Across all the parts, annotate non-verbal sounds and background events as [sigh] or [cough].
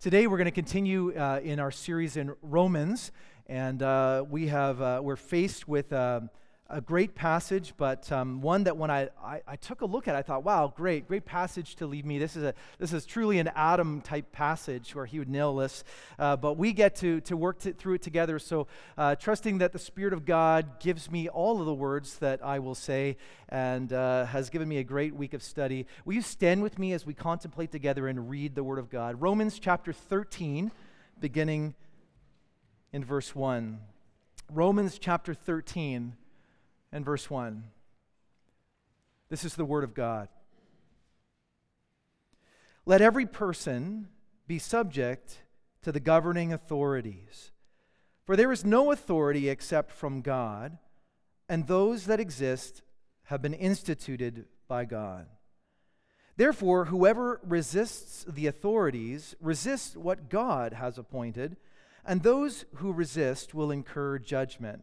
Today we're going to continue uh, in our series in Romans, and uh, we have uh, we're faced with uh, a great passage, but um, one that when I, I, I, took a look at, I thought, wow, great, great passage to leave me. This is a this is truly an Adam type passage where he would nail this, uh, but we get to to work through it together. So uh, trusting that the Spirit of God gives me all of the words that I will say, and uh, has given me a great week of study. Will you stand with me as we contemplate together and read the Word of God? Romans chapter 13, beginning in verse 1. Romans chapter 13 and verse 1. This is the Word of God. Let every person be subject to the governing authorities. For there is no authority except from God, and those that exist have been instituted by God. Therefore, whoever resists the authorities resists what God has appointed, and those who resist will incur judgment.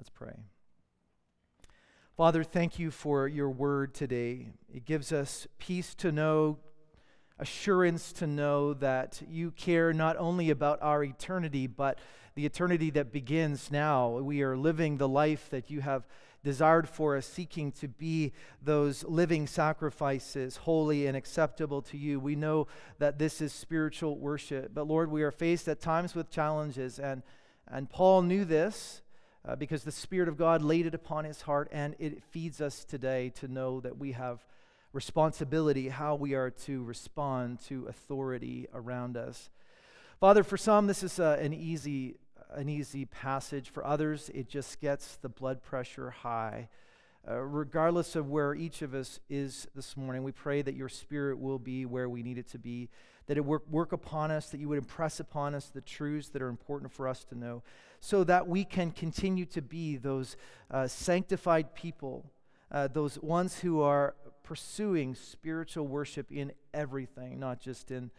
Let's pray. Father, thank you for your word today. It gives us peace to know, assurance to know that you care not only about our eternity, but the eternity that begins now. We are living the life that you have desired for us, seeking to be those living sacrifices, holy and acceptable to you. We know that this is spiritual worship. But Lord, we are faced at times with challenges, and, and Paul knew this uh, because the Spirit of God laid it upon his heart, and it feeds us today to know that we have responsibility, how we are to respond to authority around us. Father, for some, this is uh, an easy an easy passage. For others, it just gets the blood pressure high. Uh, regardless of where each of us is this morning, we pray that your spirit will be where we need it to be, that it work, work upon us, that you would impress upon us the truths that are important for us to know so that we can continue to be those uh, sanctified people, uh, those ones who are pursuing spiritual worship in everything, not just in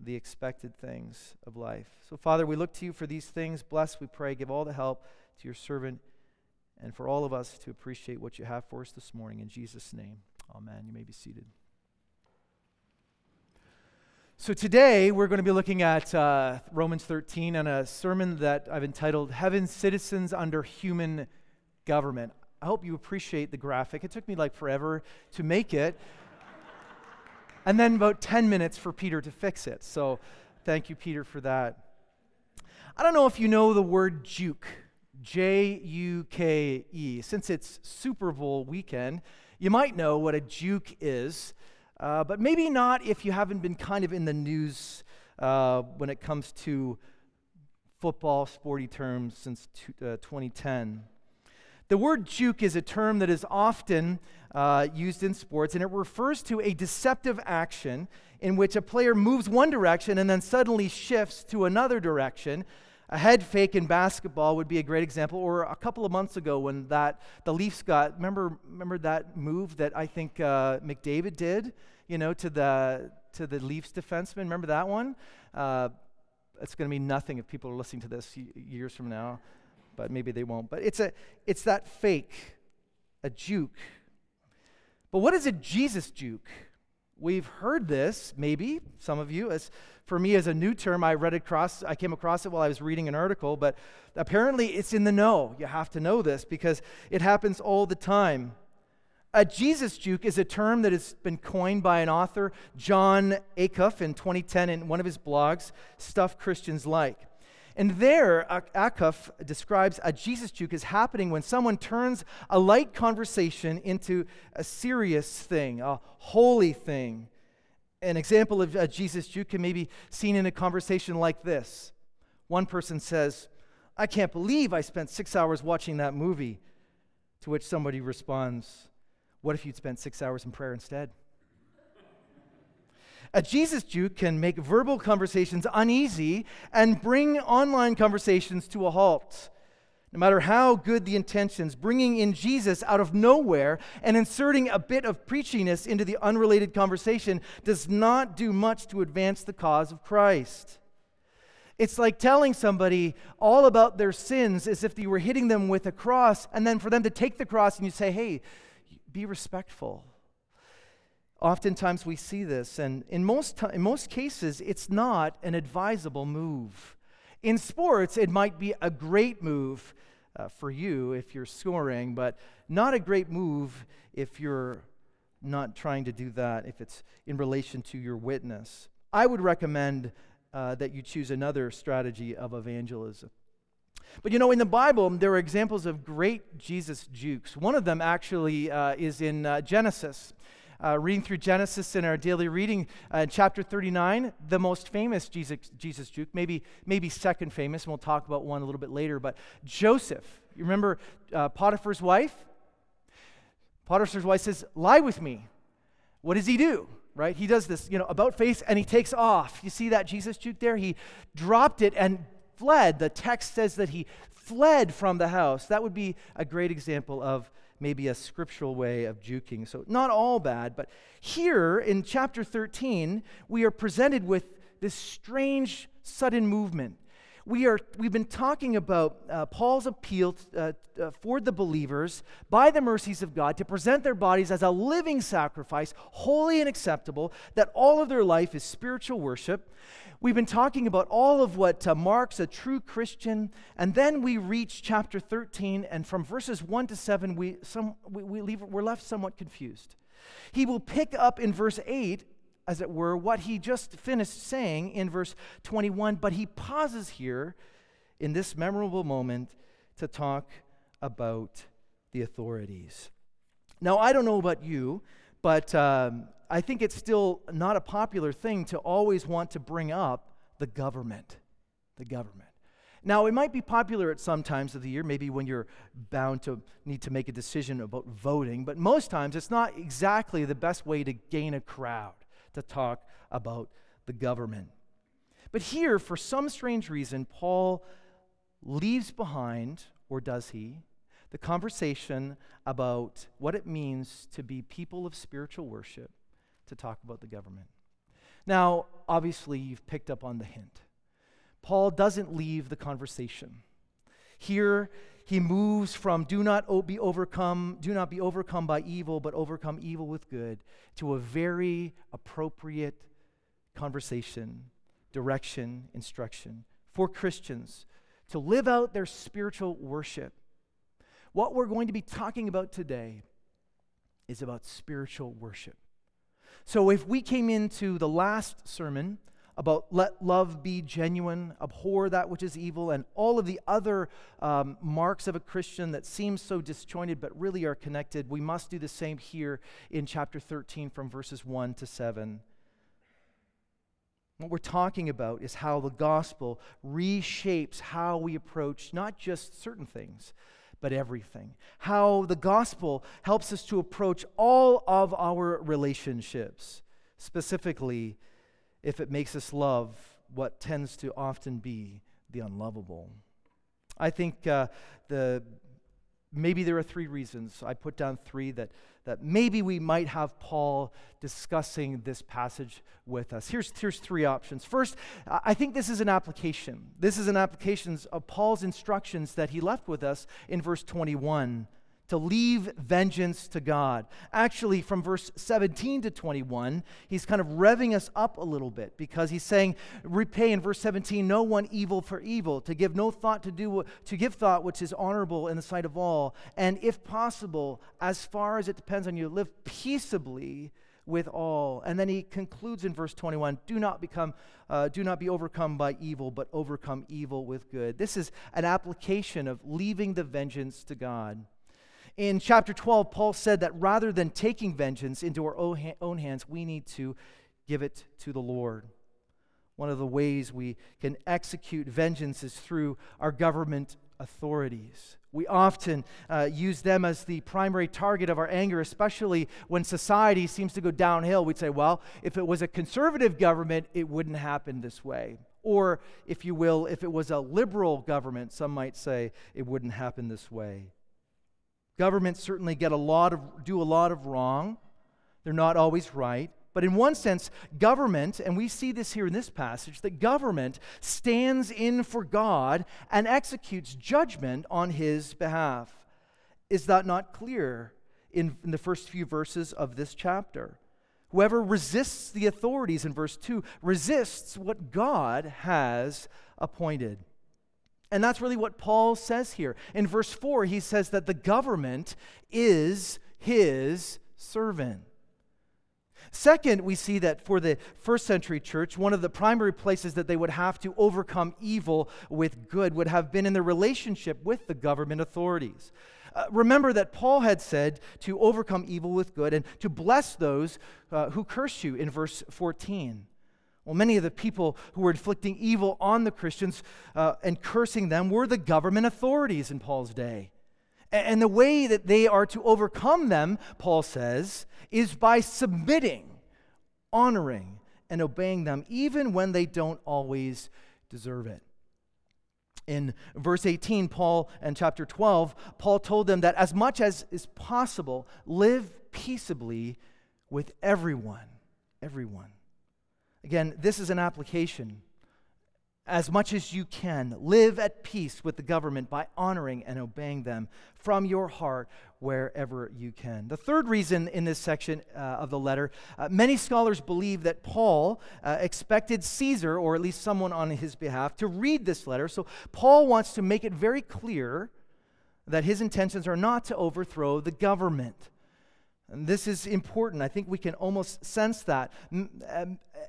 the expected things of life. So, Father, we look to you for these things. Bless, we pray. Give all the help to your servant and for all of us to appreciate what you have for us this morning. In Jesus' name, amen. You may be seated. So, today we're going to be looking at uh, Romans 13 and a sermon that I've entitled Heaven's Citizens Under Human Government. I hope you appreciate the graphic. It took me like forever to make it, [laughs] and then about 10 minutes for Peter to fix it. So, thank you, Peter, for that. I don't know if you know the word juke, J U K E. Since it's Super Bowl weekend, you might know what a juke is. Uh, but maybe not if you haven't been kind of in the news uh, when it comes to football, sporty terms since t- uh, 2010. The word juke is a term that is often uh, used in sports, and it refers to a deceptive action in which a player moves one direction and then suddenly shifts to another direction. A head fake in basketball would be a great example. Or a couple of months ago, when that the Leafs got remember remember that move that I think uh, McDavid did, you know, to the to the Leafs defenseman. Remember that one? Uh, it's going to mean nothing if people are listening to this years from now, but maybe they won't. But it's a it's that fake, a juke. But what is a Jesus juke? We've heard this, maybe some of you, as for me as a new term. I read across, I came across it while I was reading an article, but apparently it's in the know. You have to know this because it happens all the time. A Jesus juke is a term that has been coined by an author, Jon Acuff, in 2010 in one of his blogs, Stuff Christians Like. And there, Acuff describes a Jesus juke as happening when someone turns a light conversation into a serious thing, a holy thing. An example of a Jesus juke can maybe seen in a conversation like this. One person says, I can't believe I spent six hours watching that movie. To which somebody responds, What if you'd spent six hours in prayer instead? A Jesus juke can make verbal conversations uneasy and bring online conversations to a halt. No matter how good the intentions, bringing in Jesus out of nowhere and inserting a bit of preachiness into the unrelated conversation does not do much to advance the cause of Christ. It's like telling somebody all about their sins as if you were hitting them with a cross, and then for them to take the cross and you say, hey, be respectful. Oftentimes we see this, and in most, in most cases, it's not an advisable move. In sports, it might be a great move uh, for you if you're scoring, but not a great move if you're not trying to do that, if it's in relation to your witness. I would recommend uh, that you choose another strategy of evangelism. But you know, in the Bible, there are examples of great Jesus jukes. One of them actually uh, is in uh, Genesis. Uh, reading through Genesis in our daily reading, uh, chapter 39, the most famous Jesus, Jesus juke, maybe, maybe second famous, and we'll talk about one a little bit later, but Joseph. You remember uh, Potiphar's wife? Potiphar's wife says, Lie with me. What does he do? right? He does this, you know, about face and he takes off. You see that Jesus juke there? He dropped it and fled. The text says that he fled from the house. That would be a great example of maybe a scriptural way of juking. So, not all bad, but here in chapter 13, we are presented with this strange, sudden movement we are, we've been talking about uh, Paul's appeal uh, uh, for the believers by the mercies of God to present their bodies as a living sacrifice, holy and acceptable, that all of their life is spiritual worship. We've been talking about all of what uh, marks a true Christian, and then we reach chapter 13, and from verses 1 to 7, we, some, we, we leave, we're left somewhat confused. He will pick up in verse 8 as it were, what he just finished saying in verse 21, but he pauses here in this memorable moment to talk about the authorities. Now, I don't know about you, but um, I think it's still not a popular thing to always want to bring up the government. The government. Now, it might be popular at some times of the year, maybe when you're bound to need to make a decision about voting, but most times it's not exactly the best way to gain a crowd to talk about the government. But here, for some strange reason, Paul leaves behind, or does he, the conversation about what it means to be people of spiritual worship to talk about the government. Now, obviously, you've picked up on the hint. Paul doesn't leave the conversation. Here, he moves from do not be overcome, do not be overcome by evil, but overcome evil with good, to a very appropriate conversation, direction, instruction for Christians to live out their spiritual worship. What we're going to be talking about today is about spiritual worship. So, if we came into the last sermon about let love be genuine, abhor that which is evil, and all of the other um, marks of a Christian that seem so disjointed but really are connected, we must do the same here in chapter 13 from verses 1 to 7. What we're talking about is how the gospel reshapes how we approach not just certain things, but everything. How the gospel helps us to approach all of our relationships, specifically if it makes us love what tends to often be the unlovable. I think uh, the maybe there are three reasons. I put down three that, that maybe we might have Paul discussing this passage with us. Here's, here's three options. First, I think this is an application. This is an application of Paul's instructions that he left with us in verse 21 to leave vengeance to God. Actually, from verse 17 to 21, he's kind of revving us up a little bit because he's saying, repay in verse 17, no one evil for evil, to give no thought to do, to give thought which is honorable in the sight of all, and if possible, as far as it depends on you, live peaceably with all. And then he concludes in verse 21 do not become uh, do not be overcome by evil, but overcome evil with good. This is an application of leaving the vengeance to God. In chapter 12, Paul said that rather than taking vengeance into our own hands, we need to give it to the Lord. One of the ways we can execute vengeance is through our government authorities. We often uh, use them as the primary target of our anger, especially when society seems to go downhill. We'd say, well, if it was a conservative government, it wouldn't happen this way. Or, if you will, if it was a liberal government, some might say it wouldn't happen this way. Governments certainly get a lot of, do a lot of wrong. They're not always right. But in one sense, government, and we see this here in this passage, that government stands in for God and executes judgment on his behalf. Is that not clear in, in the first few verses of this chapter? Whoever resists the authorities in verse 2 resists what God has appointed. And that's really what Paul says here. In verse 4, he says that the government is his servant. Second, we see that for the first century church, one of the primary places that they would have to overcome evil with good would have been in their relationship with the government authorities. Uh, remember that Paul had said to overcome evil with good and to bless those uh, who curse you in verse 14. Well, many of the people who were inflicting evil on the Christians uh, and cursing them were the government authorities in Paul's day. And the way that they are to overcome them, Paul says, is by submitting, honoring, and obeying them, even when they don't always deserve it. In verse 18, Paul, and chapter 12, Paul told them that as much as is possible, live peaceably with everyone. Everyone. Again, this is an application as much as you can. Live at peace with the government by honoring and obeying them from your heart wherever you can. The third reason in this section uh, of the letter uh, many scholars believe that Paul uh, expected Caesar, or at least someone on his behalf, to read this letter. So Paul wants to make it very clear that his intentions are not to overthrow the government. And this is important. I think we can almost sense that.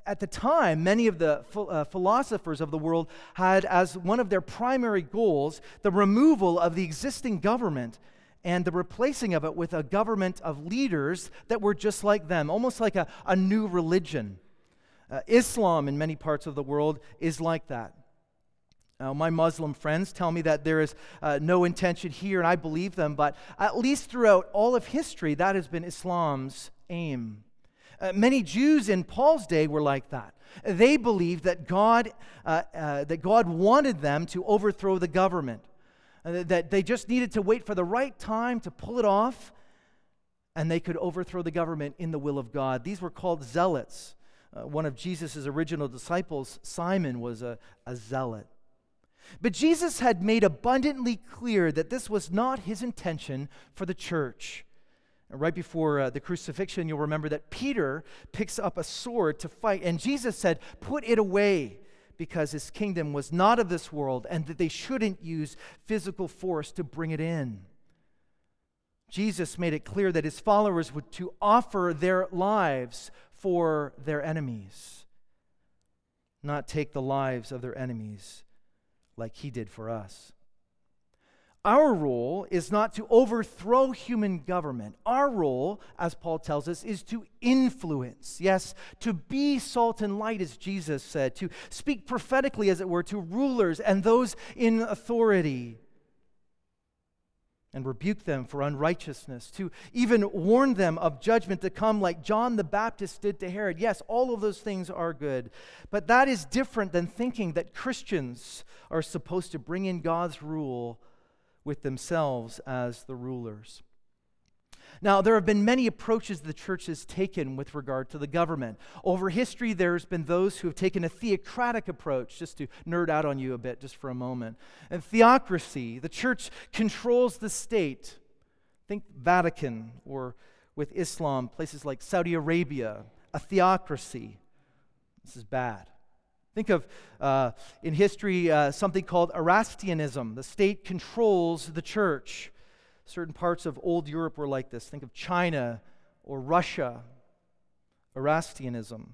At the time, many of the uh, philosophers of the world had as one of their primary goals the removal of the existing government and the replacing of it with a government of leaders that were just like them, almost like a, a new religion. Uh, Islam, in many parts of the world, is like that. Now, my Muslim friends tell me that there is uh, no intention here, and I believe them, but at least throughout all of history, that has been Islam's aim. Uh, many Jews in Paul's day were like that. They believed that God, uh, uh that God wanted them to overthrow the government, that they just needed to wait for the right time to pull it off, and they could overthrow the government in the will of God. These were called zealots. Uh, one of Jesus' original disciples, Simon, was a, a zealot. But Jesus had made abundantly clear that this was not his intention for the church. Right before uh, the crucifixion, you'll remember that Peter picks up a sword to fight, and Jesus said, Put it away, because his kingdom was not of this world, and that they shouldn't use physical force to bring it in. Jesus made it clear that his followers would to offer their lives for their enemies, not take the lives of their enemies like he did for us. Our role is not to overthrow human government. Our role, as Paul tells us, is to influence. Yes, to be salt and light, as Jesus said, to speak prophetically, as it were, to rulers and those in authority and rebuke them for unrighteousness, to even warn them of judgment to come, like John the Baptist did to Herod. Yes, all of those things are good. But that is different than thinking that Christians are supposed to bring in God's rule with themselves as the rulers. Now, there have been many approaches the church has taken with regard to the government. Over history, there's been those who have taken a theocratic approach, just to nerd out on you a bit, just for a moment. And theocracy, the church controls the state. Think Vatican, or with Islam, places like Saudi Arabia, a theocracy. This is bad. Think of, uh, in history, uh, something called Erastianism. The state controls the church. Certain parts of old Europe were like this. Think of China or Russia. Erastianism.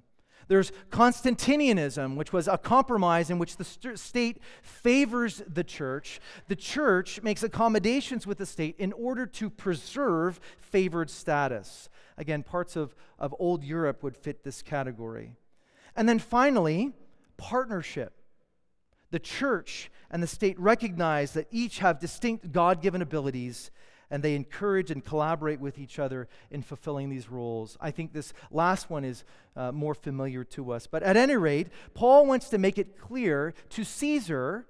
There's Constantinianism, which was a compromise in which the st- state favors the church. The church makes accommodations with the state in order to preserve favored status. Again, parts of, of old Europe would fit this category. And then finally, partnership. The church and the state recognize that each have distinct God given abilities and they encourage and collaborate with each other in fulfilling these roles. I think this last one is uh, more familiar to us. But at any rate, Paul wants to make it clear to Caesar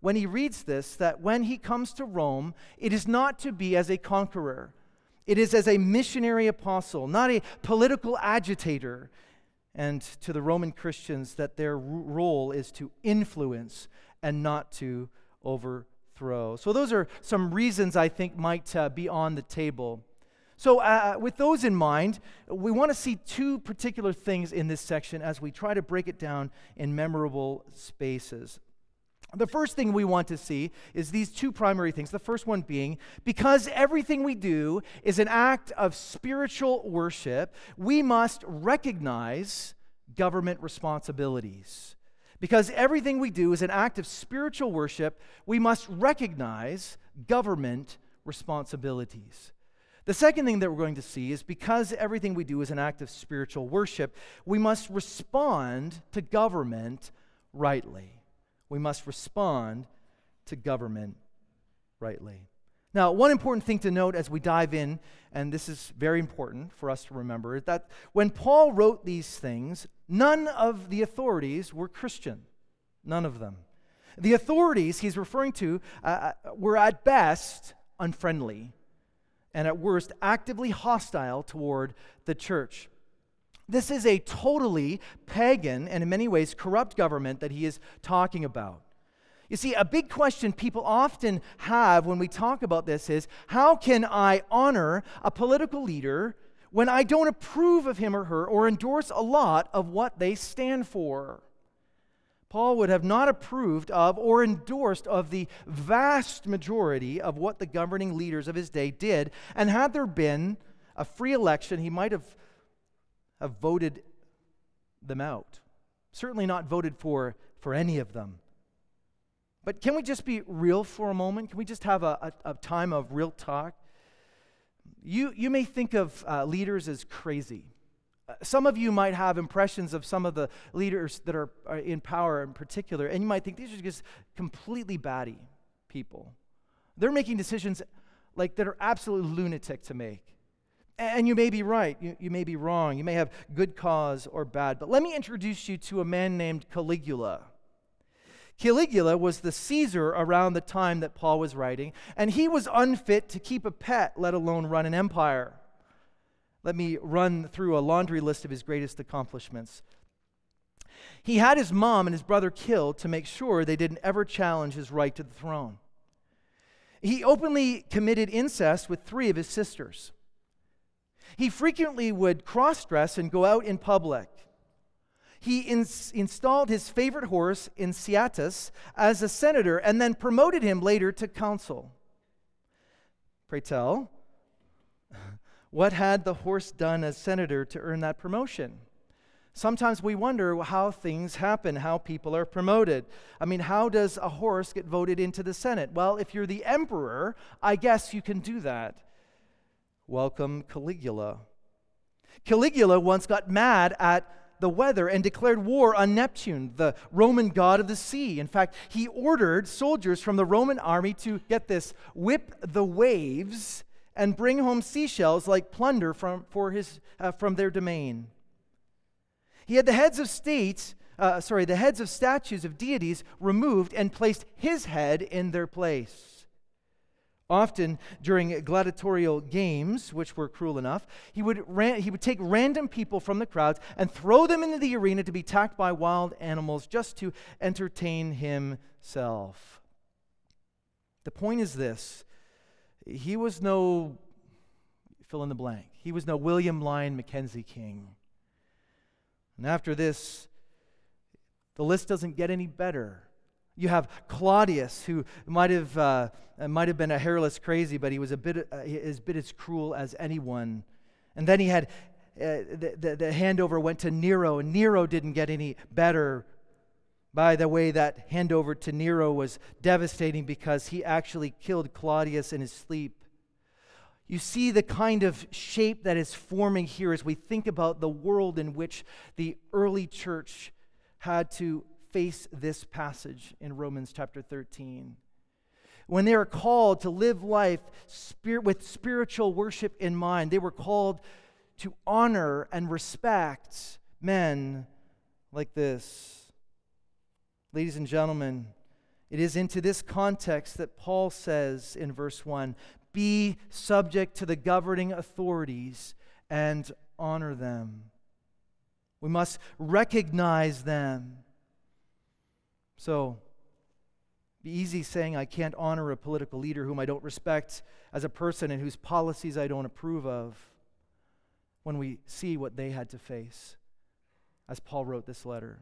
when he reads this that when he comes to Rome, it is not to be as a conqueror, it is as a missionary apostle, not a political agitator. And to the Roman Christians, that their role is to influence and not to overthrow. So, those are some reasons I think might uh, be on the table. So, uh, uh with those in mind, we want to see two particular things in this section as we try to break it down in memorable spaces. The first thing we want to see is these two primary things. The first one being because everything we do is an act of spiritual worship, we must recognize government responsibilities. Because everything we do is an act of spiritual worship, we must recognize government responsibilities. The second thing that we're going to see is because everything we do is an act of spiritual worship, we must respond to government rightly. We must respond to government rightly. Now, one important thing to note as we dive in, and this is very important for us to remember, is that when Paul wrote these things, none of the authorities were Christian. None of them. The authorities he's referring to uh, uh were at best unfriendly and at worst actively hostile toward the church. This is a totally pagan and in many ways corrupt government that he is talking about. You see, a big question people often have when we talk about this is how can I honor a political leader when I don't approve of him or her or endorse a lot of what they stand for? Paul would have not approved of or endorsed of the vast majority of what the governing leaders of his day did. And had there been a free election, he might have, have voted them out. Certainly not voted for, for any of them. But can we just be real for a moment? Can we just have a, a, a time of real talk? You, you may think of uh, leaders as crazy. Uh, some of you might have impressions of some of the leaders that are, are in power in particular, and you might think these are just completely batty people. They're making decisions like that are absolutely lunatic to make. And you may be right, you, you may be wrong, you may have good cause or bad. But let me introduce you to a man named Caligula. Caligula was the Caesar around the time that Paul was writing, and he was unfit to keep a pet, let alone run an empire. Let me run through a laundry list of his greatest accomplishments. He had his mom and his brother killed to make sure they didn't ever challenge his right to the throne. He openly committed incest with three of his sisters. He frequently would cross dress and go out in public he ins- installed his favorite horse Incitatus as a senator and then promoted him later to consul. Pray tell, [laughs] what had the horse done as senator to earn that promotion? Sometimes we wonder how things happen, how people are promoted. I mean, how does a horse get voted into the Senate? Well, if you're the emperor, I guess you can do that. Welcome, Caligula. Caligula once got mad at the weather and declared war on Neptune, the Roman god of the sea. In fact, he ordered soldiers from the Roman army to get this, whip the waves and bring home seashells like plunder from, for his, uh, from their domain. He had the heads of states, uh, sorry, the heads of statues of deities removed and placed his head in their place. Often during gladiatorial games, which were cruel enough, he would, ran, he would take random people from the crowds and throw them into the arena to be attacked by wild animals just to entertain himself. The point is this he was no fill in the blank, he was no William Lyon Mackenzie King. And after this, the list doesn't get any better. You have Claudius, who might have, uh, might have been a hairless crazy, but he was a bit, uh, as bit as cruel as anyone. And then he had the, the, the handover went to Nero, and Nero didn't get any better. By the way, that handover to Nero was devastating because he actually killed Claudius in his sleep. You see the kind of shape that is forming here as we think about the world in which the early church had to face this passage in Romans chapter 13. When they are called to live life with spiritual worship in mind, they were called to honor and respect men like this. Ladies and gentlemen, it is into this context that Paul says in verse 1 be subject to the governing authorities and honor them. We must recognize them. So, be easy saying I can't honor a political leader whom I don't respect as a person and whose policies I don't approve of when we see what they had to face as Paul wrote this letter.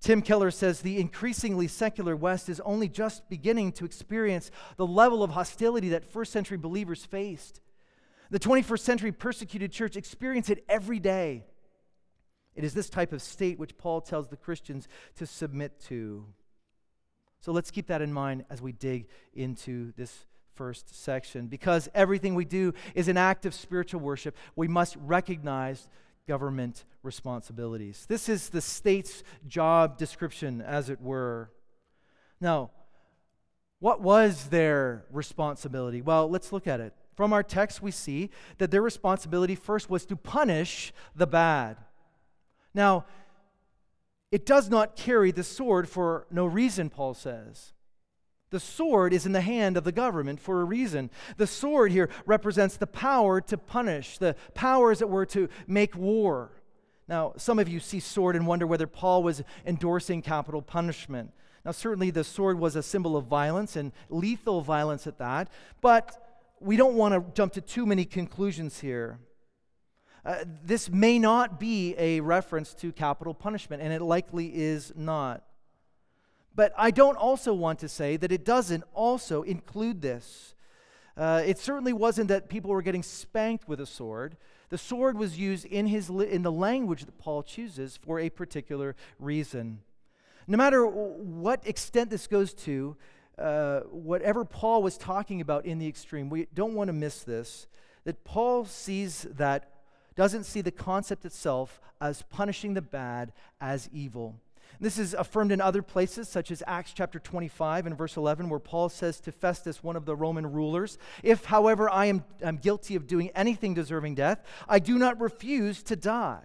Tim Keller says the increasingly secular West is only just beginning to experience the level of hostility that first century believers faced. The 21st century persecuted church experience it every day. It is this type of state which Paul tells the Christians to submit to. So let's keep that in mind as we dig into this first section. Because everything we do is an act of spiritual worship, we must recognize government responsibilities. This is the state's job description, as it were. Now, what was their responsibility? Well, let's look at it. From our text, we see that their responsibility first was to punish the bad. Now, it does not carry the sword for no reason, Paul says. The sword is in the hand of the government for a reason. The sword here represents the power to punish, the power, as it were, to make war. Now, some of you see sword and wonder whether Paul was endorsing capital punishment. Now, certainly the sword was a symbol of violence and lethal violence at that, but we don't want to jump to too many conclusions here. Uh, this may not be a reference to capital punishment, and it likely is not. But I don't also want to say that it doesn't also include this. Uh, it certainly wasn't that people were getting spanked with a sword. The sword was used in, his li- in the language that Paul chooses for a particular reason. No matter what extent this goes to, uh, whatever Paul was talking about in the extreme, we don't want to miss this that Paul sees that, doesn't see the concept itself as punishing the bad as evil. This is affirmed in other places, such as Acts chapter 25 and verse 11, where Paul says to Festus, one of the Roman rulers, If, however, I am, am guilty of doing anything deserving death, I do not refuse to die.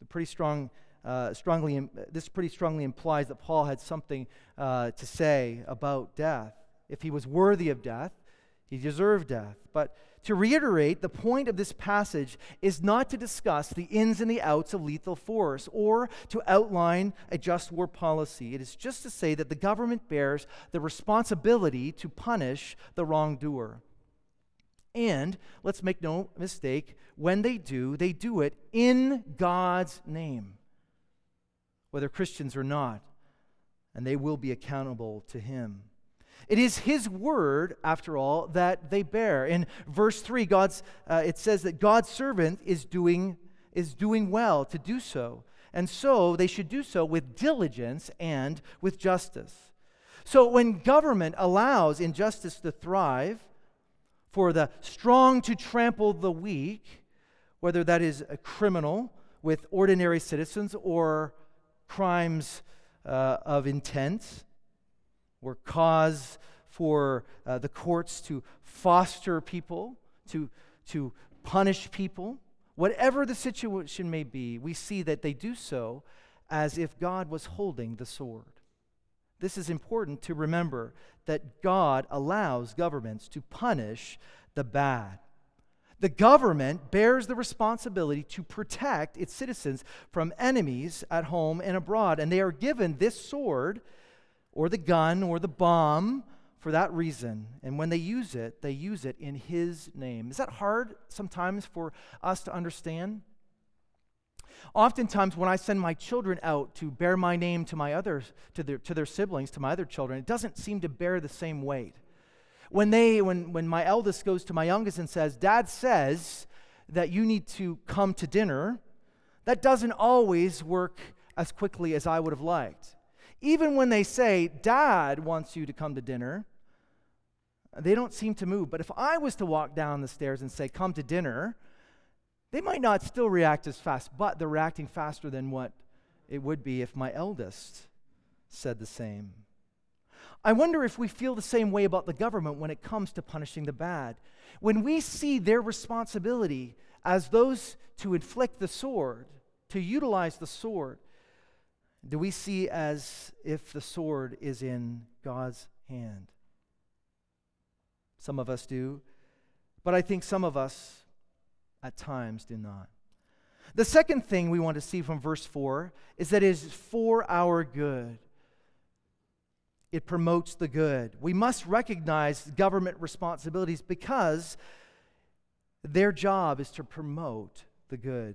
The pretty strong, uh, strongly, this pretty strongly implies that Paul had something uh, to say about death. If he was worthy of death, he deserved death. But to reiterate, the point of this passage is not to discuss the ins and the outs of lethal force or to outline a just war policy. It is just to say that the government bears the responsibility to punish the wrongdoer. And let's make no mistake, when they do, they do it in God's name, whether Christians or not, and they will be accountable to Him. It is His word, after all, that they bear. In verse 3, God's, uh, it says that God's servant is doing, is doing well to do so. And so they should do so with diligence and with justice. So when government allows injustice to thrive, for the strong to trample the weak, whether that is a criminal with ordinary citizens or crimes uh, of intent, or cause for uh, the courts to foster people, to, to punish people. Whatever the situation may be, we see that they do so as if God was holding the sword. This is important to remember that God allows governments to punish the bad. The government bears the responsibility to protect its citizens from enemies at home and abroad, and they are given this sword or the gun or the bomb for that reason. And when they use it, they use it in His name. Is that hard sometimes for us to understand? Oftentimes, when I send my children out to bear my name to my others, to their, to their siblings, to my other children, it doesn't seem to bear the same weight. When they, when, when my eldest goes to my youngest and says, Dad says that you need to come to dinner, that doesn't always work as quickly as I would have liked. Even when they say, Dad wants you to come to dinner, they don't seem to move. But if I was to walk down the stairs and say, Come to dinner, they might not still react as fast, but they're reacting faster than what it would be if my eldest said the same. I wonder if we feel the same way about the government when it comes to punishing the bad. When we see their responsibility as those to inflict the sword, to utilize the sword, do we see as if the sword is in God's hand? Some of us do, but I think some of us at times do not. The second thing we want to see from verse 4 is that it is for our good. It promotes the good. We must recognize government responsibilities because their job is to promote the good.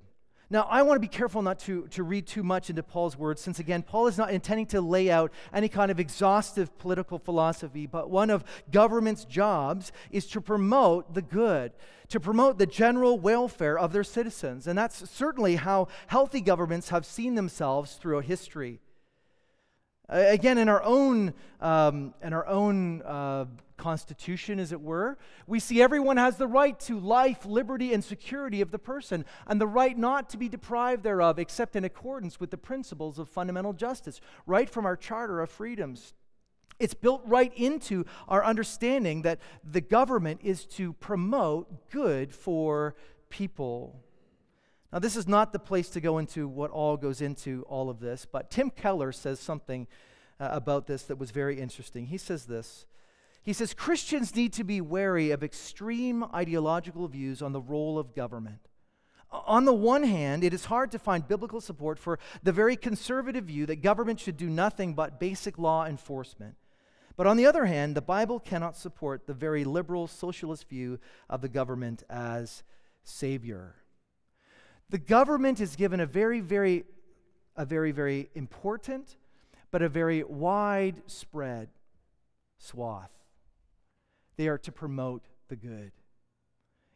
Now, I want to be careful not to, to read too much into Paul's words, since again, Paul is not intending to lay out any kind of exhaustive political philosophy, but one of government's jobs is to promote the good, to promote the general welfare of their citizens. And that's certainly how healthy governments have seen themselves throughout history. Again, in our own, um, in our own uh, constitution, as it were, we see everyone has the right to life, liberty, and security of the person, and the right not to be deprived thereof, except in accordance with the principles of fundamental justice, right from our Charter of Freedoms. It's built right into our understanding that the government is to promote good for people. Now, this is not the place to go into what all goes into all of this, but Tim Keller says something uh, about this that was very interesting. He says this He says, Christians need to be wary of extreme ideological views on the role of government. On the one hand, it is hard to find biblical support for the very conservative view that government should do nothing but basic law enforcement. But on the other hand, the Bible cannot support the very liberal socialist view of the government as Savior. The government is given a very, very, a very, very important, but a very widespread swath. They are to promote the good.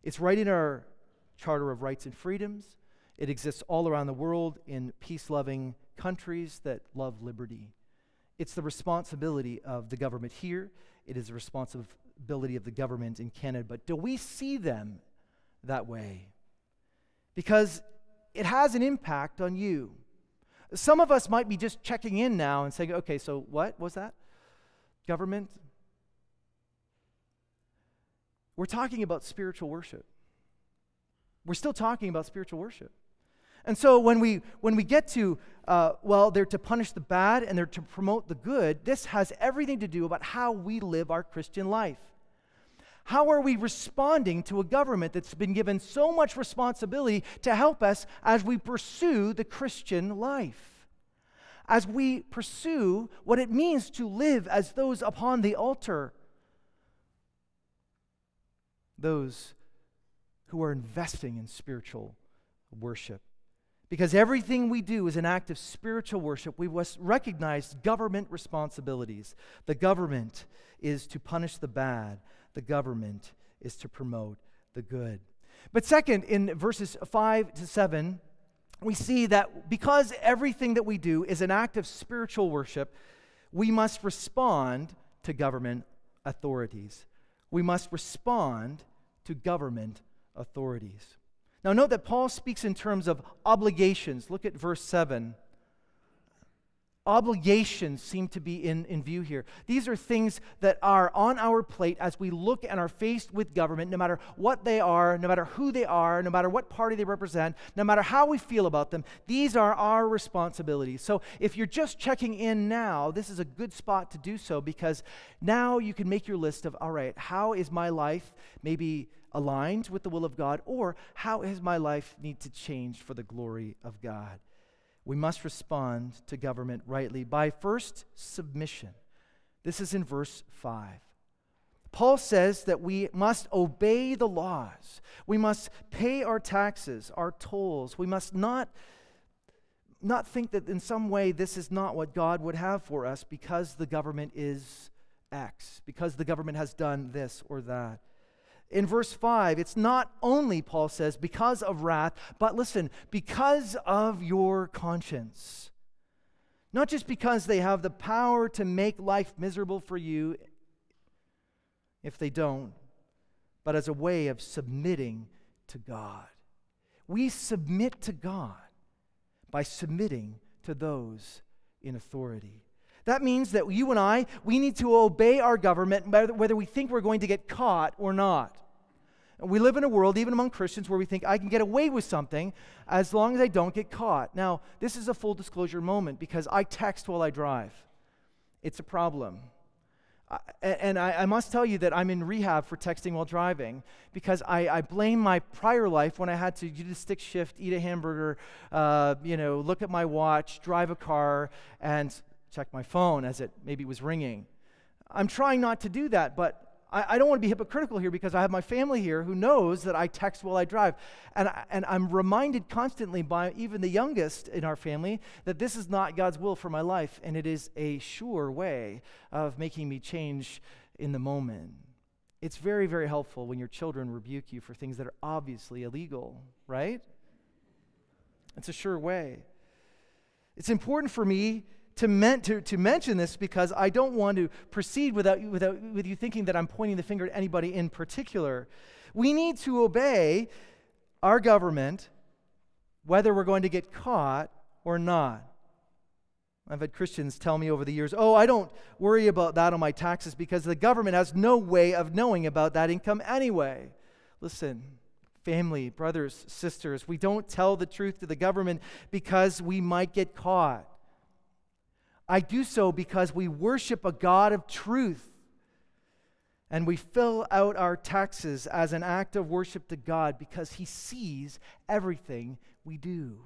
It's right in our Charter of Rights and Freedoms. It exists all around the world in peace loving countries that love liberty. It's the responsibility of the government here, it is the responsibility of the government in Canada. But do we see them that way? Because it has an impact on you. Some of us might be just checking in now and saying, okay, so what was that? Government? We're talking about spiritual worship. We're still talking about spiritual worship. And so when we when we get to uh, well, they're to punish the bad and they're to promote the good. This has everything to do about how we live our Christian life. How are we responding to a government that's been given so much responsibility to help us as we pursue the Christian life? As we pursue what it means to live as those upon the altar, those who are investing in spiritual worship. Because everything we do is an act of spiritual worship. We recognize government responsibilities. The government is to punish the bad, the government is to promote the good. But second, in verses 5 to 7, we see that because everything that we do is an act of spiritual worship, we must respond to government authorities. We must respond to government authorities. Now, note that Paul speaks in terms of obligations. Look at verse 7 obligations seem to be in, in view here. These are things that are on our plate as we look and are faced with government, no matter what they are, no matter who they are, no matter what party they represent, no matter how we feel about them. These are our responsibilities. So if you're just checking in now, this is a good spot to do so because now you can make your list of, all right, how is my life maybe aligned with the will of God, or how does my life need to change for the glory of God? We must respond to government rightly by first submission. This is in verse 5. Paul says that we must obey the laws. We must pay our taxes, our tolls. We must not, not think that in some way this is not what God would have for us because the government is X, because the government has done this or that. In verse 5, it's not only, Paul says, because of wrath, but listen, because of your conscience. Not just because they have the power to make life miserable for you if they don't, but as a way of submitting to God. We submit to God by submitting to those in authority. That means that you and I, we need to obey our government whether we think we're going to get caught or not. We live in a world, even among Christians, where we think I can get away with something as long as I don't get caught. Now, this is a full disclosure moment because I text while I drive. It's a problem. and I, I, must tell you that I'm in rehab for texting while driving because I, I blame my prior life when I had to do the stick shift, eat a hamburger, uh, you know, look at my watch, drive a car, and check my phone as it maybe was ringing. I'm trying not to do that, but I, I don't want to be hypocritical here because I have my family here who knows that I text while I drive. And, I, and I'm reminded constantly by even the youngest in our family that this is not God's will for my life, and it is a sure way of making me change in the moment. It's very, very helpful when your children rebuke you for things that are obviously illegal, right? It's a sure way. It's important for me to, to, to mention this because I don't want to proceed without, without with you thinking that I'm pointing the finger at anybody in particular. We need to obey our government whether we're going to get caught or not. I've had Christians tell me over the years, oh, I don't worry about that on my taxes because the government has no way of knowing about that income anyway. Listen, family, brothers, sisters, we don't tell the truth to the government because we might get caught. I do so because we worship a God of truth. And we fill out our taxes as an act of worship to God because He sees everything we do.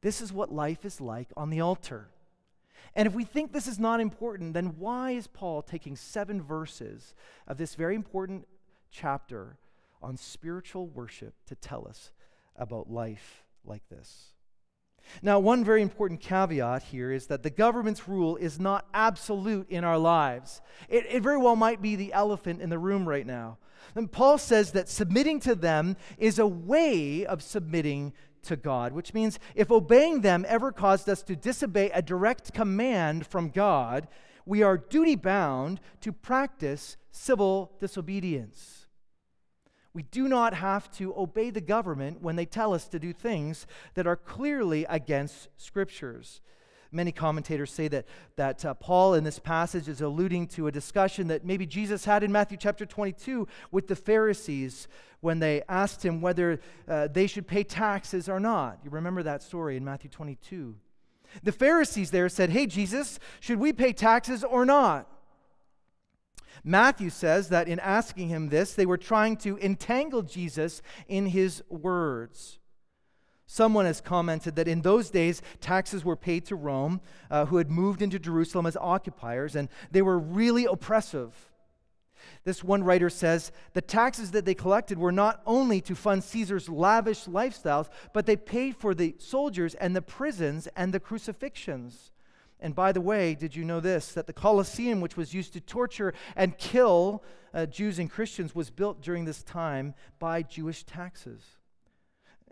This is what life is like on the altar. And if we think this is not important, then why is Paul taking seven verses of this very important chapter on spiritual worship to tell us about life like this? Now, one very important caveat here is that the government's rule is not absolute in our lives. It, it, very well might be the elephant in the room right now. And Paul says that submitting to them is a way of submitting to God, which means if obeying them ever caused us to disobey a direct command from God, we are duty bound to practice civil disobedience. We do not have to obey the government when they tell us to do things that are clearly against scriptures. Many commentators say that, that uh, Paul in this passage is alluding to a discussion that maybe Jesus had in Matthew chapter 22 with the Pharisees when they asked him whether uh, they should pay taxes or not. You remember that story in Matthew 22. The Pharisees there said, Hey, Jesus, should we pay taxes or not? Matthew says that in asking him this, they were trying to entangle Jesus in his words. Someone has commented that in those days, taxes were paid to Rome, uh, who had moved into Jerusalem as occupiers, and they were really oppressive. This one writer says the taxes that they collected were not only to fund Caesar's lavish lifestyles, but they paid for the soldiers and the prisons and the crucifixions. And by the way, did you know this? That the Colosseum, which was used to torture and kill uh, Jews and Christians, was built during this time by Jewish taxes.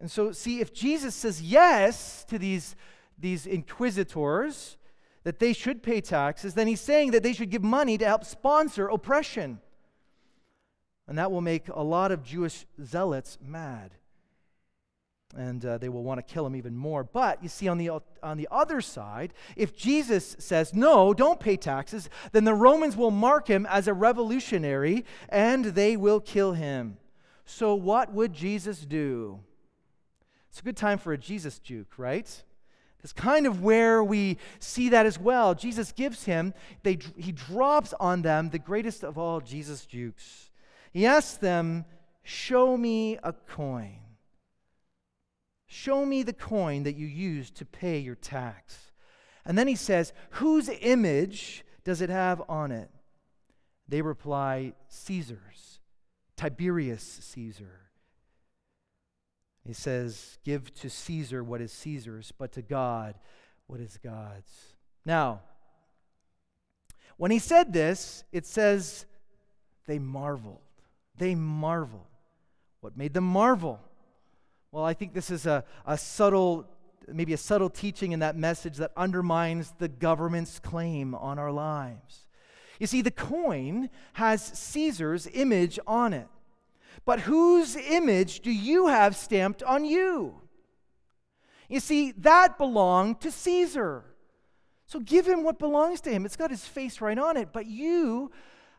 And so, see, if Jesus says yes to these, these inquisitors, that they should pay taxes, then he's saying that they should give money to help sponsor oppression. And that will make a lot of Jewish zealots mad and uh, they will want to kill him even more. But you see, on the, on the other side, if Jesus says, no, don't pay taxes, then the Romans will mark him as a revolutionary and they will kill him. So, what would Jesus do? It's a good time for a Jesus juke, right? It's kind of where we see that as well. Jesus gives him, they, he drops on them the greatest of all Jesus jukes. He asks them, Show me a coin. Show me the coin that you used to pay your tax. And then he says, Whose image does it have on it? They reply, Caesar's, Tiberius Caesar. He says, Give to Caesar what is Caesar's, but to God what is God's. Now, when he said this, it says they marveled. They marvel. What made them marvel? Well, I think this is a, a subtle, maybe a subtle teaching in that message that undermines the government's claim on our lives. You see, the coin has Caesar's image on it. But whose image do you have stamped on you? You see, that belonged to Caesar. So give him what belongs to him. It's got his face right on it. But you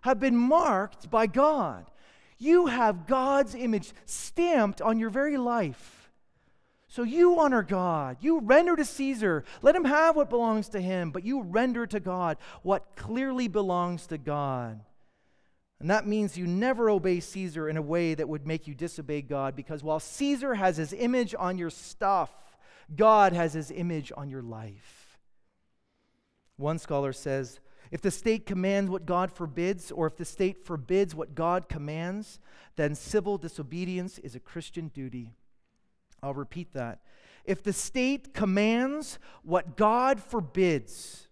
have been marked by God. You have God's image stamped on your very life. So you honor God. You render to Caesar. Let him have what belongs to him, but you render to God what clearly belongs to God. And that means you never obey Caesar in a way that would make you disobey God because while Caesar has his image on your stuff, God has his image on your life. One scholar says if the state commands what God forbids, or if the state forbids what God commands, then civil disobedience is a Christian duty. I'll repeat that. If the state commands what God forbids,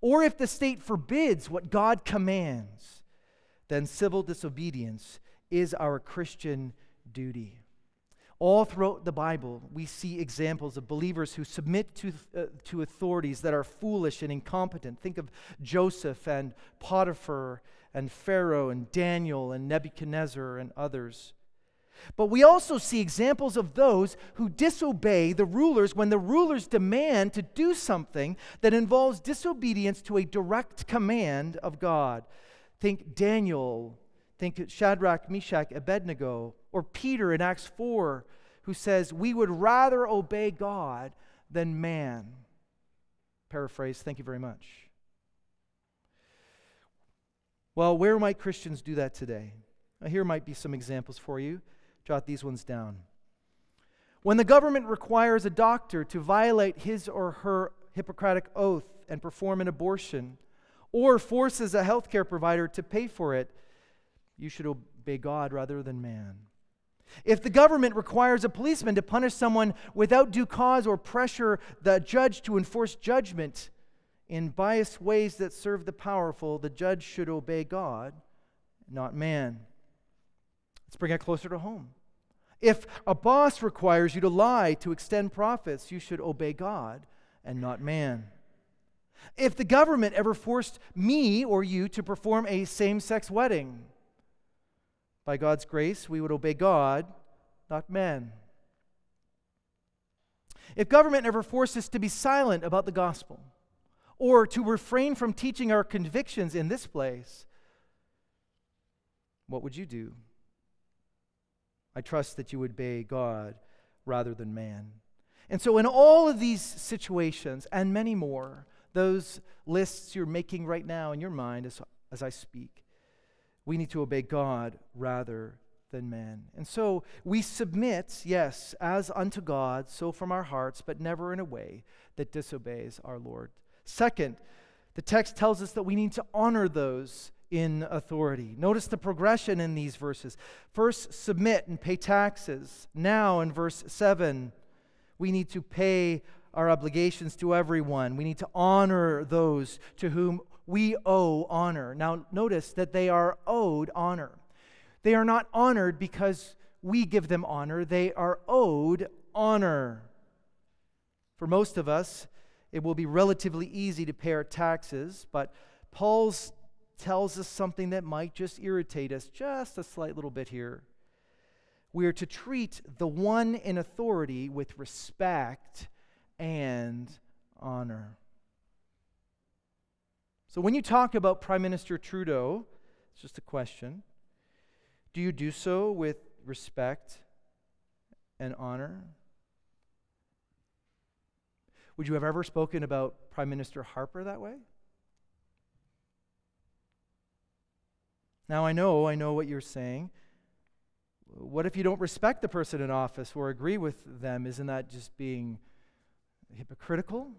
or if the state forbids what God commands, then civil disobedience is our Christian duty. All throughout the Bible, we see examples of believers who submit to, uh, to authorities that are foolish and incompetent. Think of Joseph and Potiphar and Pharaoh and Daniel and Nebuchadnezzar and others. But we also see examples of those who disobey the rulers when the rulers demand to do something that involves disobedience to a direct command of God. Think Daniel, think of Shadrach, Meshach, Abednego, or Peter in Acts 4, who says, We would rather obey God than man. Paraphrase, thank you very much. Well, where might Christians do that today? here might be some examples for you. Jot these ones down. When the government requires a doctor to violate his or her Hippocratic oath and perform an abortion, or forces a healthcare provider to pay for it, you should obey God rather than man. If the government requires a policeman to punish someone without due cause or pressure the judge to enforce judgment in biased ways that serve the powerful, the judge should obey God, not man. Let's bring it closer to home. If a boss requires you to lie to extend profits, you should obey God and not man. If the government ever forced me or you to perform a same sex wedding, by God's grace, we would obey God, not men. If government ever forced us to be silent about the gospel or to refrain from teaching our convictions in this place, what would you do? I trust that you would obey God rather than man. And so, in all of these situations and many more, those lists you're making right now in your mind as, as I speak, we need to obey God rather than man. And so we submit, yes, as unto God, so from our hearts, but never in a way that disobeys our Lord. Second, the text tells us that we need to honor those in authority. Notice the progression in these verses. First, submit and pay taxes. Now, in verse 7, we need to pay our obligations to everyone. We need to honor those to whom we owe honor. Now, notice that they are owed honor. They are not honored because we give them honor, they are owed honor. For most of us, it will be relatively easy to pay our taxes, but Paul tells us something that might just irritate us just a slight little bit here. We are to treat the one in authority with respect and honor. So when you talk about Prime Minister Trudeau, it's just a question. Do you do so with respect and honor? Would you have ever spoken about Prime Minister Harper that way? Now I know, I know what you're saying. What if you don't respect the person in office or agree with them? Isn't that just being hypocritical?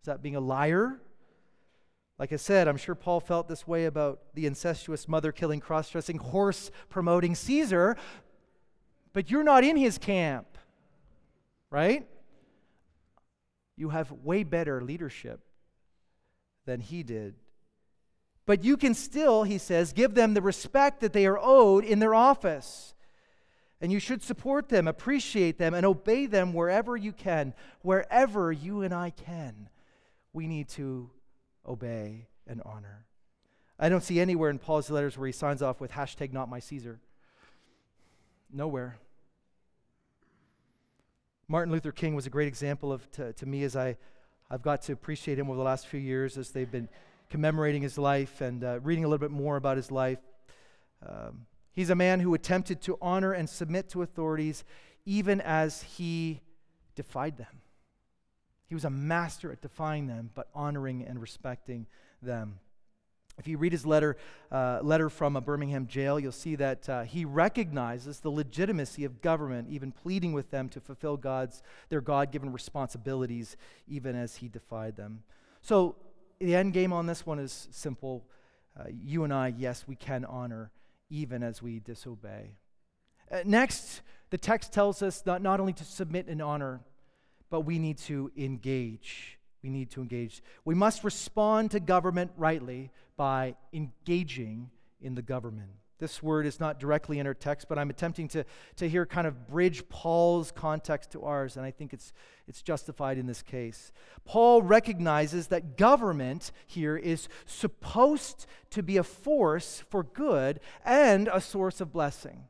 Is that being a liar? Like I said, I'm sure Paul felt this way about the incestuous mother killing, cross dressing, horse promoting Caesar, but you're not in his camp, right? You have way better leadership than he did. But you can still, he says, give them the respect that they are owed in their office. And you should support them, appreciate them, and obey them wherever you can. Wherever you and I can, we need to obey and honor. I don't see anywhere in Paul's letters where he signs off with hashtag not my Caesar. Nowhere. Martin Luther King was a great example of to, to me as I, I've got to appreciate him over the last few years as they've been commemorating his life and uh, reading a little bit more about his life. Um, he's a man who attempted to honor and submit to authorities even as he defied them. He was a master at defying them, but honoring and respecting them. If you read his letter, uh, letter from a Birmingham jail, you'll see that uh, he recognizes the legitimacy of government, even pleading with them to fulfill God's, their God given responsibilities, even as he defied them. So, the end game on this one is simple. Uh, you and I, yes, we can honor even as we disobey. Uh, next, the text tells us not, not only to submit and honor, but we need to engage. We need to engage. We must respond to government rightly by engaging in the government. This word is not directly in our text, but I'm attempting to, to here kind of bridge Paul's context to ours, and I think it's, it's justified in this case. Paul recognizes that government here is supposed to be a force for good and a source of blessing.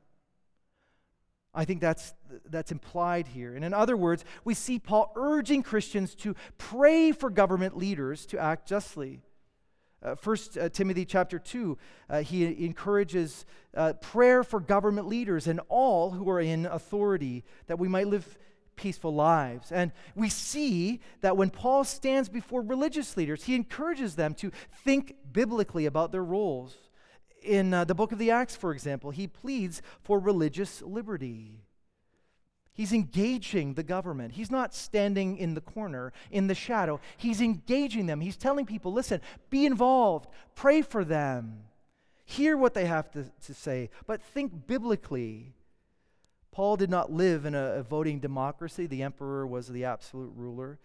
I think that's, that's implied here. And in other words, we see Paul urging Christians to pray for government leaders to act justly. Uh, First uh, Timothy chapter 2, uh, he encourages uh, prayer for government leaders and all who are in authority that we might live peaceful lives. And we see that when Paul stands before religious leaders, he encourages them to think biblically about their roles. In uh, the book of the Acts, for example, he pleads for religious liberty. He's engaging the government. He's not standing in the corner, in the shadow. He's engaging them. He's telling people listen, be involved, pray for them, hear what they have to, to say, but think biblically. Paul did not live in a, a voting democracy, the emperor was the absolute ruler.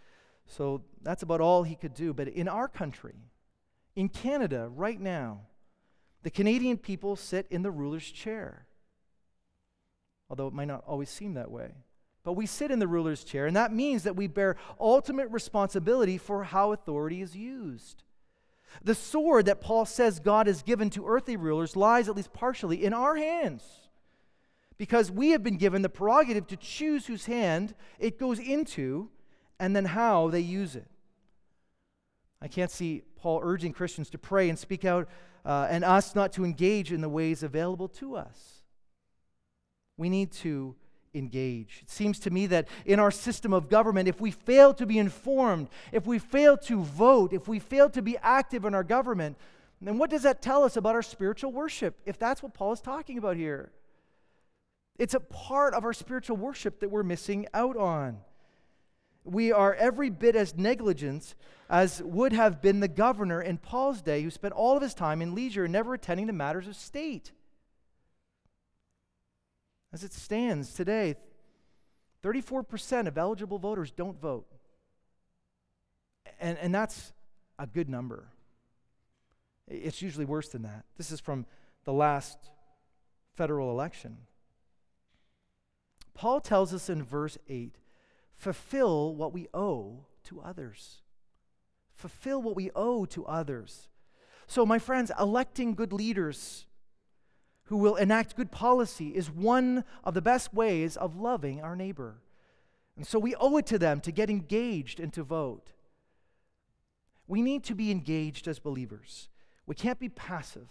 So that's about all he could do. But in our country, in Canada, right now, the Canadian people sit in the ruler's chair although it might not always seem that way. But we sit in the ruler's chair, and that means that we bear ultimate responsibility for how authority is used. The sword that Paul says God has given to earthly rulers lies, at least partially, in our hands. Because we have been given the prerogative to choose whose hand it goes into and then how they use it. I can't see Paul urging Christians to pray and speak out uh, and us not to engage in the ways available to us. We need to engage. It seems to me that in our system of government, if we fail to be informed, if we fail to vote, if we fail to be active in our government, then what does that tell us about our spiritual worship, if that's what Paul is talking about here? It's a part of our spiritual worship that we're missing out on. We are every bit as negligent as would have been the governor in Paul's day who spent all of his time in leisure, never attending to matters of state. As it stands today, 34% of eligible voters don't vote. And, and that's a good number. It's usually worse than that. This is from the last federal election. Paul tells us in verse 8 fulfill what we owe to others. Fulfill what we owe to others. So, my friends, electing good leaders who will enact good policy is one of the best ways of loving our neighbor. And so we owe it to them to get engaged and to vote. We need to be engaged as believers. We can't be passive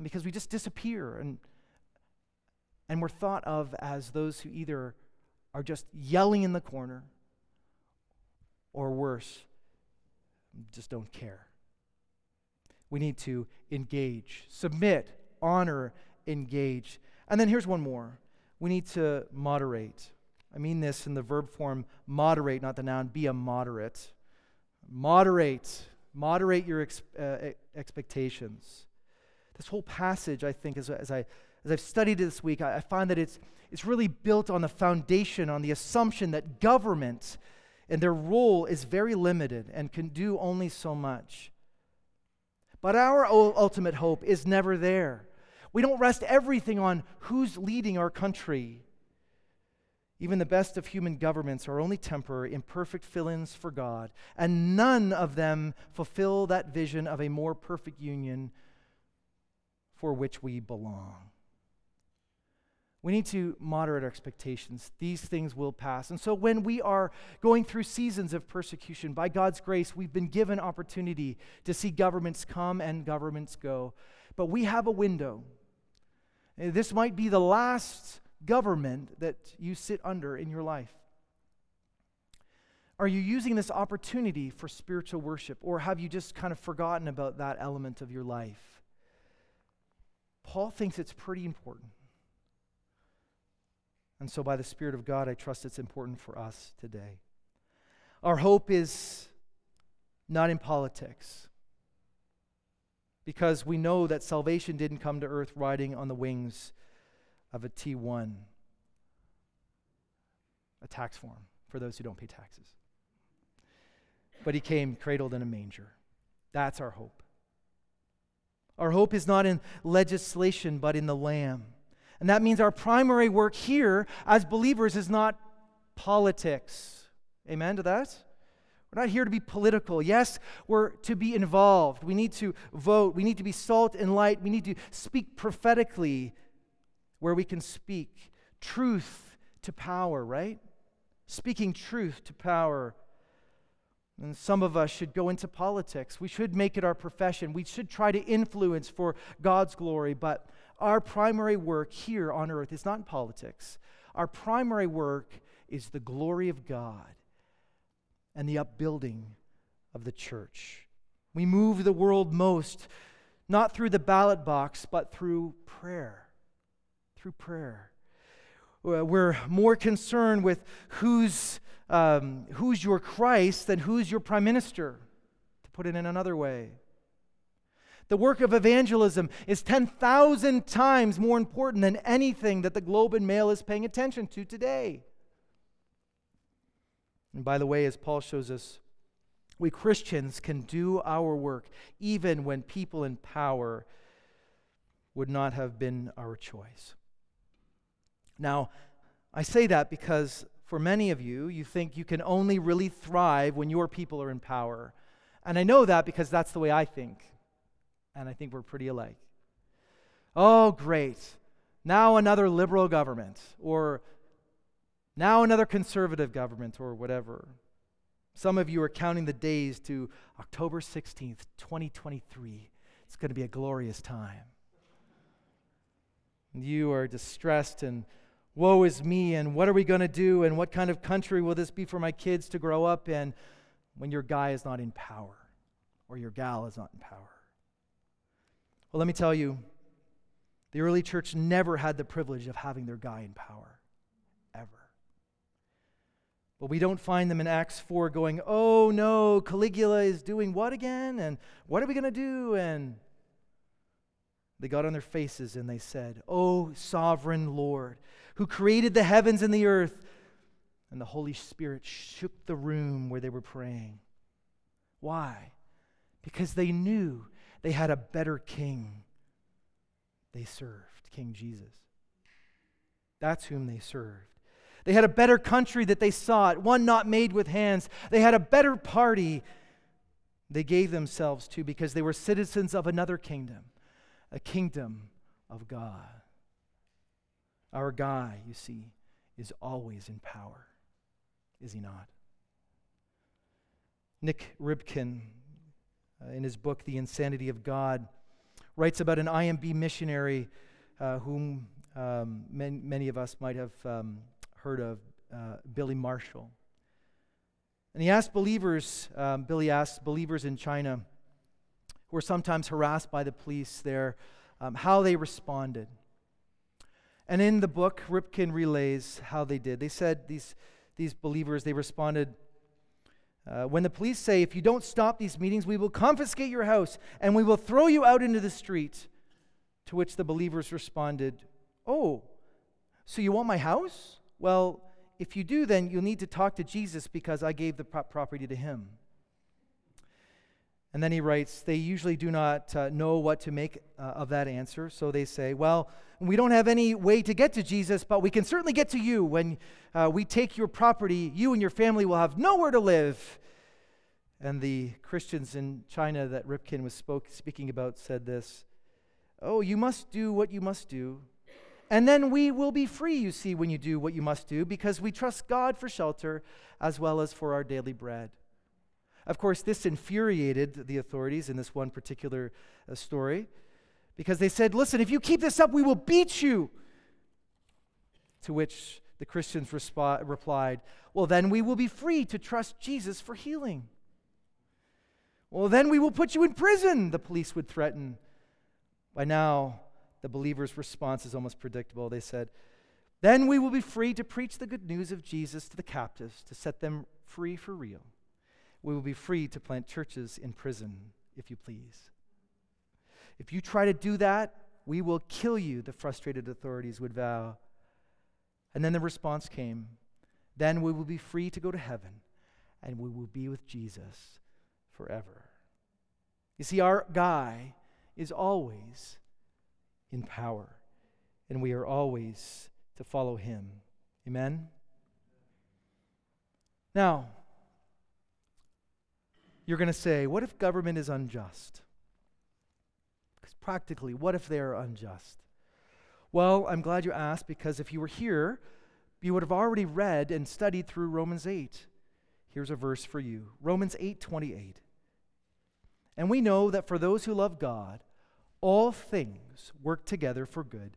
because we just disappear and, and we're thought of as those who either are just yelling in the corner or worse, just don't care. We need to engage, submit, honor, engage. And then here's one more we need to moderate. I mean this in the verb form moderate, not the noun, be a moderate. Moderate. Moderate your ex- uh, expectations. This whole passage, I think, as, as, I, as I've studied it this week, I, I find that it's, it's really built on the foundation, on the assumption that government and their role is very limited and can do only so much. But our ultimate hope is never there. We don't rest everything on who's leading our country. Even the best of human governments are only temporary, imperfect fill ins for God, and none of them fulfill that vision of a more perfect union for which we belong. We need to moderate our expectations. These things will pass. And so, when we are going through seasons of persecution, by God's grace, we've been given opportunity to see governments come and governments go. But we have a window. Eh, this might be the last government that you sit under in your life. Are you using this opportunity for spiritual worship, or have you just kind of forgotten about that element of your life? Paul thinks it's pretty important. And so, by the Spirit of God, I trust it's important for us today. Our hope is not in politics because we know that salvation didn't come to earth riding on the wings of a T1, a tax form for those who don't pay taxes. But he came cradled in a manger. That's our hope. Our hope is not in legislation, but in the Lamb. And that means our primary work here as believers is not politics. Amen to that? We're not here to be political. Yes, we're to be involved. We need to vote. We need to be salt and light. We need to speak prophetically where we can speak truth to power, right? Speaking truth to power. And some of us should go into politics. We should make it our profession. We should try to influence for God's glory, but our primary work here on earth is not in politics. Our primary work is the glory of God and the upbuilding of the church. We move the world most not through the ballot box, but through prayer. Through prayer. We're more concerned with who's, um, who's your Christ than who's your prime minister, to put it in another way. The work of evangelism is 10,000 times more important than anything that the Globe and Mail is paying attention to today. And by the way, as Paul shows us, we Christians can do our work even when people in power would not have been our choice. Now, I say that because for many of you, you think you can only really thrive when your people are in power. And I know that because that's the way I think and I think we're pretty alike. Oh, great. Now another liberal government, or now another conservative government, or whatever. Some of you are counting the days to October 16th, 2023. It's going to be a glorious time. You are distressed and woe is me, and what are we going to do, and what kind of country will this be for my kids to grow up in when your guy is not in power or your gal is not in power? Well, let me tell you, the early church never had the privilege of having their guy in power, ever. But we don't find them in Acts 4 going, oh no, Caligula is doing what again? And what are we going to do? And they got on their faces and they said, Oh, sovereign Lord, who created the heavens and the earth. And the Holy Spirit shook the room where they were praying. Why? Because they knew they had a better king they served, King Jesus. That's whom they served. They had a better country that they sought, one not made with hands. They had a better party they gave themselves to because they were citizens of another kingdom, a kingdom of God. Our guy, you see, is always in power, is he not? Nik Ripken, uh, in his book, The Insanity of God, writes about an IMB missionary uh, whom um, many, many, of us might have um, heard of, uh, Billy Marshall. And he asked believers, um, Billy asked believers in China who were sometimes harassed by the police there, um, how they responded. And in the book, Ripken relays how they did. They said these, these believers, they responded uh, when the police say, if you don't stop these meetings, we will confiscate your house and we will throw you out into the street. To which the believers responded, Oh, so you want my house? Well, if you do, then you'll need to talk to Jesus because I gave the pro- property to him. And then he writes, they usually do not uh, know what to make uh, of that answer. So they say, well, we don't have any way to get to Jesus, but we can certainly get to you. When uh, we take your property, you and your family will have nowhere to live. And the Christians in China that Ripken was spoke, speaking about said this Oh, you must do what you must do. And then we will be free, you see, when you do what you must do, because we trust God for shelter as well as for our daily bread. Of course, this infuriated the authorities in this one particular uh, story because they said, Listen, if you keep this up, we will beat you. To which the Christians replied, Well, then we will be free to trust Jesus for healing. Well, then we will put you in prison, the police would threaten. By now, the believers' response is almost predictable. They said, Then we will be free to preach the good news of Jesus to the captives, to set them free for real. We will be free to plant churches in prison, if you please. If you try to do that, we will kill you, the frustrated authorities would vow. And then the response came Then we will be free to go to heaven, and we will be with Jesus forever. You see, our guy is always in power, and we are always to follow him. Amen? Now, you're going to say, what if government is unjust? Because practically, what if they are unjust? Well, I'm glad you asked because if you were here, you would have already read and studied through Romans 8. Here's a verse for you Romans 8 28. And we know that for those who love God, all things work together for good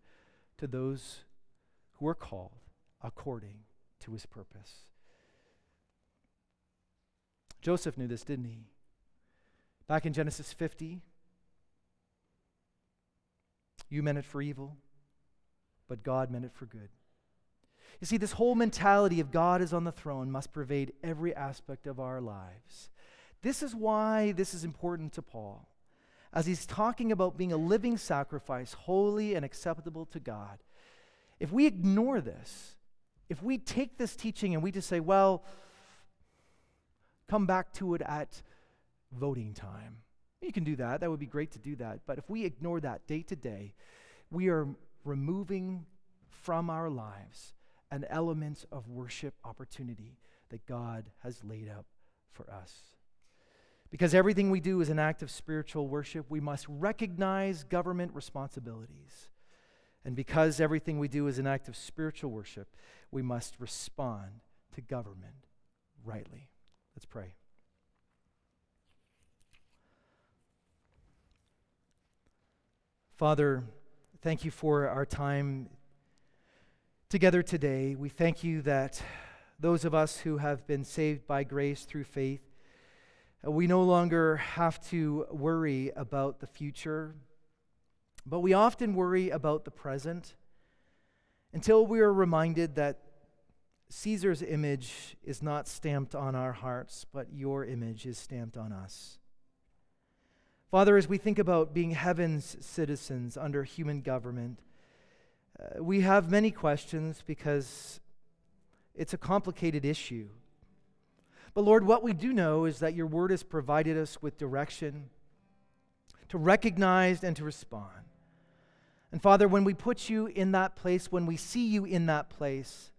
to those who are called according to his purpose. Joseph knew this, didn't he? Back in Genesis 50, you meant it for evil, but God meant it for good. You see, this whole mentality of God is on the throne must pervade every aspect of our lives. This is why this is important to Paul. As he's talking about being a living sacrifice, holy and acceptable to God. If we ignore this, if we take this teaching and we just say, well, come back to it at voting time, you can do that. That would be great to do that. But if we ignore that day to day, we are removing from our lives an element of worship opportunity that God has laid out for us. Because everything we do is an act of spiritual worship, we must recognize government responsibilities. And because everything we do is an act of spiritual worship, we must respond to government rightly. Let's pray. Father, thank you for our time together today. We thank you that those of us who have been saved by grace through faith uh, we no longer have to worry about the future, but we often worry about the present until we are reminded that Caesar's image is not stamped on our hearts, but your image is stamped on us. Father, as we think about being heaven's citizens under human government, uh, we have many questions because it's a complicated issue. But Lord, what we do know is that your word has provided us with direction to recognize and to respond. And Father, when we put you in that place, when we see you in that place,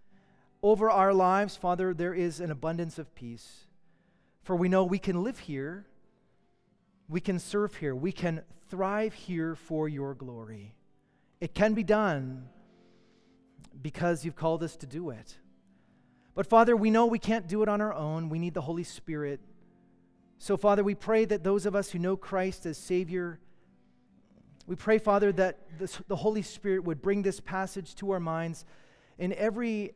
over our lives, Father, there is an abundance of peace. For we know we can live here, we can serve here, we can thrive here for your glory. It can be done because you've called us to do it. But Father, we know we can't do it on our own. We need the Holy Spirit. So, Father, we pray that those of us who know Christ as Savior, we pray, Father, that this, the Holy Spirit would bring this passage to our minds in every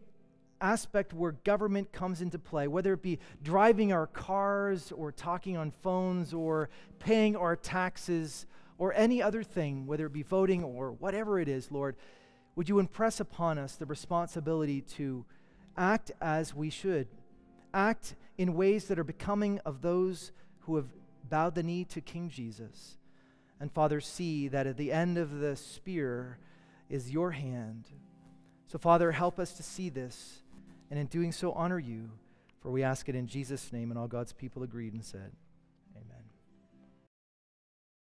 aspect where government comes into play, whether it be driving our cars or talking on phones or paying our taxes or any other thing, whether it be voting or whatever it is, Lord, would you impress upon us the responsibility to act as we should, act in ways that are becoming of those who have bowed the knee to King Jesus. And Father, see that at the end of the spear is your hand. So, Father, help us to see this, and in doing so, honor you. For we ask it in Jesus' name, and all God's people agreed and said.